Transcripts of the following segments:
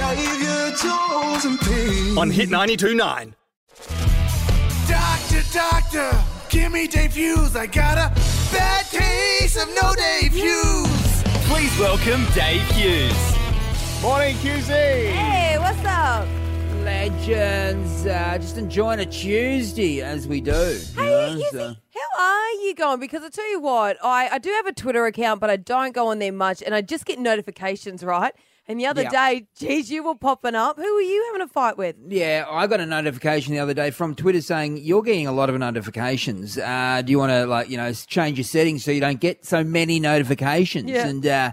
Save your toes and pain. on Hit 92.9. Doctor, doctor, give me Dave Hughes. I got a bad case of no Dave Hughes. Please welcome Dave Hughes. Morning, QZ. Hey, what's up? Legends, uh, just enjoying a Tuesday as we do. you Hey, know, so- how are you going? Because I tell you what, I, I do have a Twitter account, but I don't go on there much, and I just get notifications, right? And the other Yeah. day, geez, you were popping up. Who were you having a fight with? Yeah, I got a notification the other day from Twitter saying you're getting a lot of notifications. Uh, do you want to like you know change your settings so you don't get so many notifications? Yeah. And uh,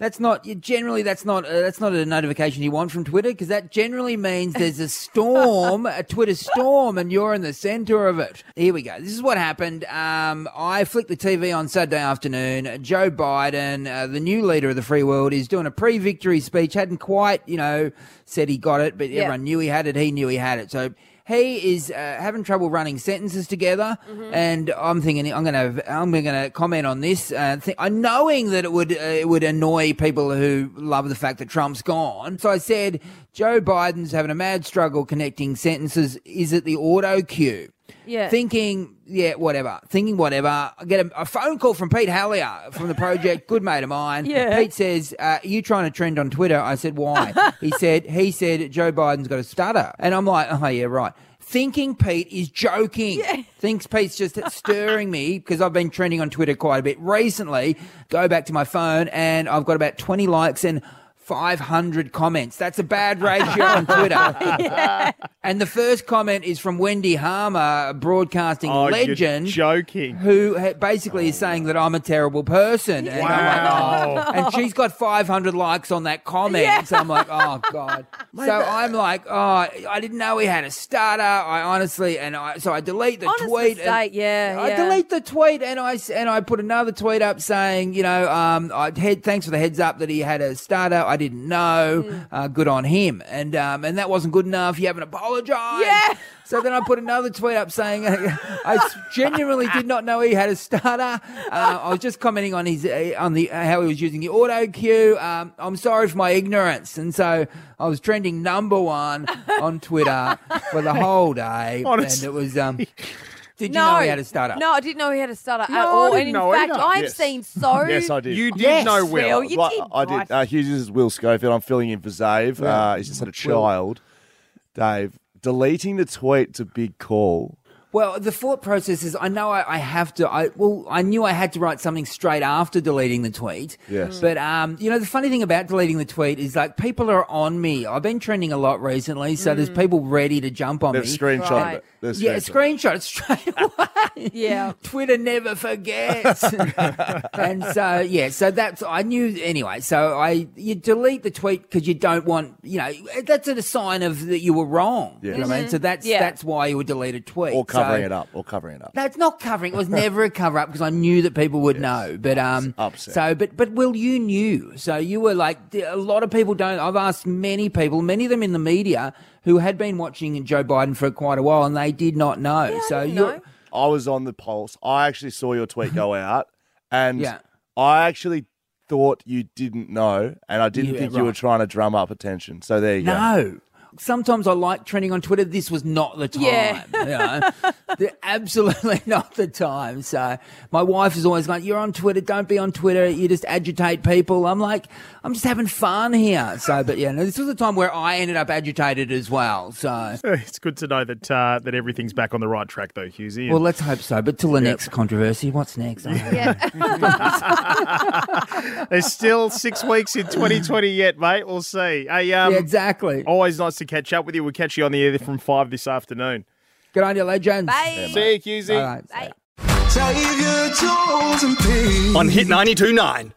that's not generally that's not uh, that's not a notification you want from Twitter because that generally means there's a storm, a Twitter storm, and you're in the center of it. Here we go. This is what happened. Um, I flicked the TV on Saturday afternoon. Joe Biden, uh, the new leader of the free world, is doing a pre-victory speech. Hadn't quite you know said he got it, but Yeah. everyone knew he had it. He knew he had it. So he is uh, having trouble running sentences together, and I'm thinking I'm going to I'm going to comment on this. Uh, think, I knowing that it would uh, it would annoy people who love the fact that Trump's gone. So I said Joe Biden's having a mad struggle connecting sentences. Is it the auto cue? Yeah. Thinking, yeah, whatever. Thinking, whatever. I get a, a phone call from Pete Helliar from the project, good mate of mine. Yeah. Pete says, uh, "Are you trying to trend on Twitter?" I said, "Why?" he said, "He said Joe Biden's got a stutter," and I'm like, "Oh yeah, right." Thinking Pete is joking. Thinks Pete's just stirring me because I've been trending on Twitter quite a bit recently. Go back to my phone and I've got about 20 likes and 500 comments. That's a bad ratio on Twitter. And the first comment is from Wendy Harmer, a broadcasting Oh, legend joking. who basically is saying that I'm a terrible person. And, I'm like, oh. and she's got 500 likes on that comment. So I'm like, oh, God. so I'm like, oh, I didn't know he had a starter. I honestly, and I, so I delete the Honest tweet. and- mistake, yeah, I yeah. delete the tweet and I, and I put another tweet up saying, you know, um, I head, thanks for the heads up that he had a starter. I didn't know. Mm. Uh, good on him. And, um, and that wasn't good enough. You haven't apologized. Yeah. So then I put another tweet up saying I genuinely did not know he had a starter. Uh, I was just commenting on his uh, on the uh, how he was using the auto cue. Um, I'm sorry for my ignorance, and so I was trending number one on Twitter for the whole day, Honest- and it was. Um, did you no, know he had a starter? No, I didn't know he had a stutter at No, I all. didn't And in know fact, either. I've Yes. seen so. Yes, I did. You did Yes, know Will. Will, you Well, did. I did. right. Uh, Hughes is Will Schofield. I'm filling in for Xav. Uh, he's just had a child. Dave, deleting the tweet's a big call. Well, the thought process is I know I, I have to. I well, I knew I had to write something straight after deleting the tweet. Yes. But um, you know, the funny thing about deleting the tweet is like people are on me. I've been trending a lot recently, so there's people ready to jump on They've me. screenshot Right. it. They've yeah, screenshot screenshot it straight away. Yeah. Twitter never forgets. and so yeah, so that's I knew anyway. So I you delete the tweet because you don't want you know that's a sign of that you were wrong. You know what I mean? So that's Yeah. that's why you would delete a tweet Or covering So- it up. Or covering it up. no, it's not covering. It was never a cover up because I knew that people would know. But um, upset. so but but Will, you knew. So you were like a lot of people don't. I've asked many people, many of them in the media, who had been watching Joe Biden for quite a while, and they did not know. Yeah, I so you're. I was on the pulse. I actually saw your tweet go out. And Yeah. I actually thought you didn't know. And I didn't Yeah, think you were trying to drum up attention. So there you go. no. Sometimes I like trending on Twitter. This was not the time. Yeah. You know? Absolutely not the time. So my wife is always like, "You're on Twitter. Don't be on Twitter. You just agitate people." I'm like, "I'm just having fun here." So, but yeah, no, this was the time where I ended up agitated as well. So, It's good to know that uh, that everything's back on the right track, though, Hughesy. well, let's hope so. But till the next controversy, what's next? Yeah. There's still six weeks in 2020 yet, mate. We'll see. Hey, um, yeah, exactly. always nice to catch up with you. We'll catch you on the air from five this afternoon. Good on you, legends. Bye. See you, Hughesy. All right. Bye. Save your toes and pain. On Hit 92.9.